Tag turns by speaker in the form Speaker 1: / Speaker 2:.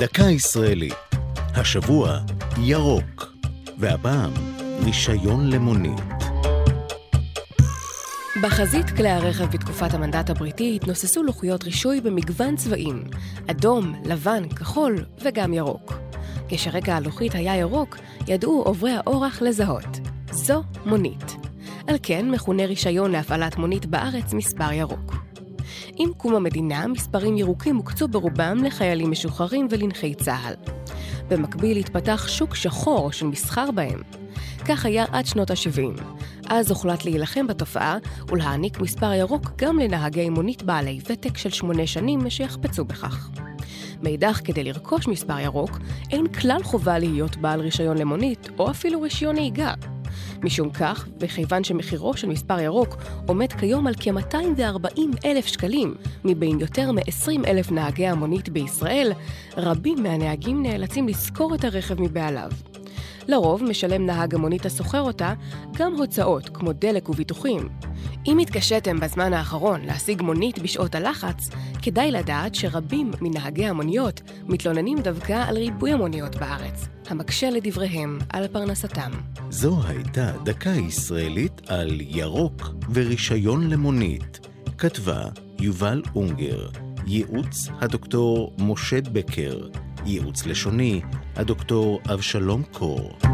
Speaker 1: דקה ישראלית. השבוע, ירוק. והפעם, רישיון למונית.
Speaker 2: בחזית כלי הרכב בתקופת המנדט הבריטי התנוססו לוחיות רישוי במגוון צבעים, אדום, לבן, כחול וגם ירוק. כשרקע הלוחית היה ירוק, ידעו עוברי האורח לזהות. זו מונית. על כן מכונה רישיון להפעלת מונית בארץ מספר ירוק. עם קום המדינה, מספרים ירוקים הוקצו ברובם לחיילים משוחררים ולנכי צה"ל. במקביל התפתח שוק שחור של מסחר בהם. כך היה עד שנות ה-70. אז הוחלט להילחם בתופעה ולהעניק מספר ירוק גם לנהגי מונית בעלי ותק של שמונה שנים שיחפצו בכך. מאידך, כדי לרכוש מספר ירוק, אין כלל חובה להיות בעל רישיון למונית, או אפילו רישיון נהיגה. משום כך, וכיוון שמחירו של מספר ירוק עומד כיום על כ-240 אלף שקלים, מבין יותר מ-20 אלף נהגי המונית בישראל, רבים מהנהגים נאלצים לשכור את הרכב מבעליו. לרוב משלם נהג המונית השוכר אותה גם הוצאות כמו דלק וביטוחים. אם התקשיתם בזמן האחרון להשיג מונית בשעות הלחץ, כדאי לדעת שרבים מנהגי המוניות מתלוננים דווקא על ריבוי המוניות בארץ, המקשה לדבריהם על פרנסתם.
Speaker 1: זו הייתה דקה ישראלית על ירוק ורישיון למונית. כתבה יובל אונגר, ייעוץ הדוקטור משה בקר, ייעוץ לשוני הדוקטור אבשלום קור.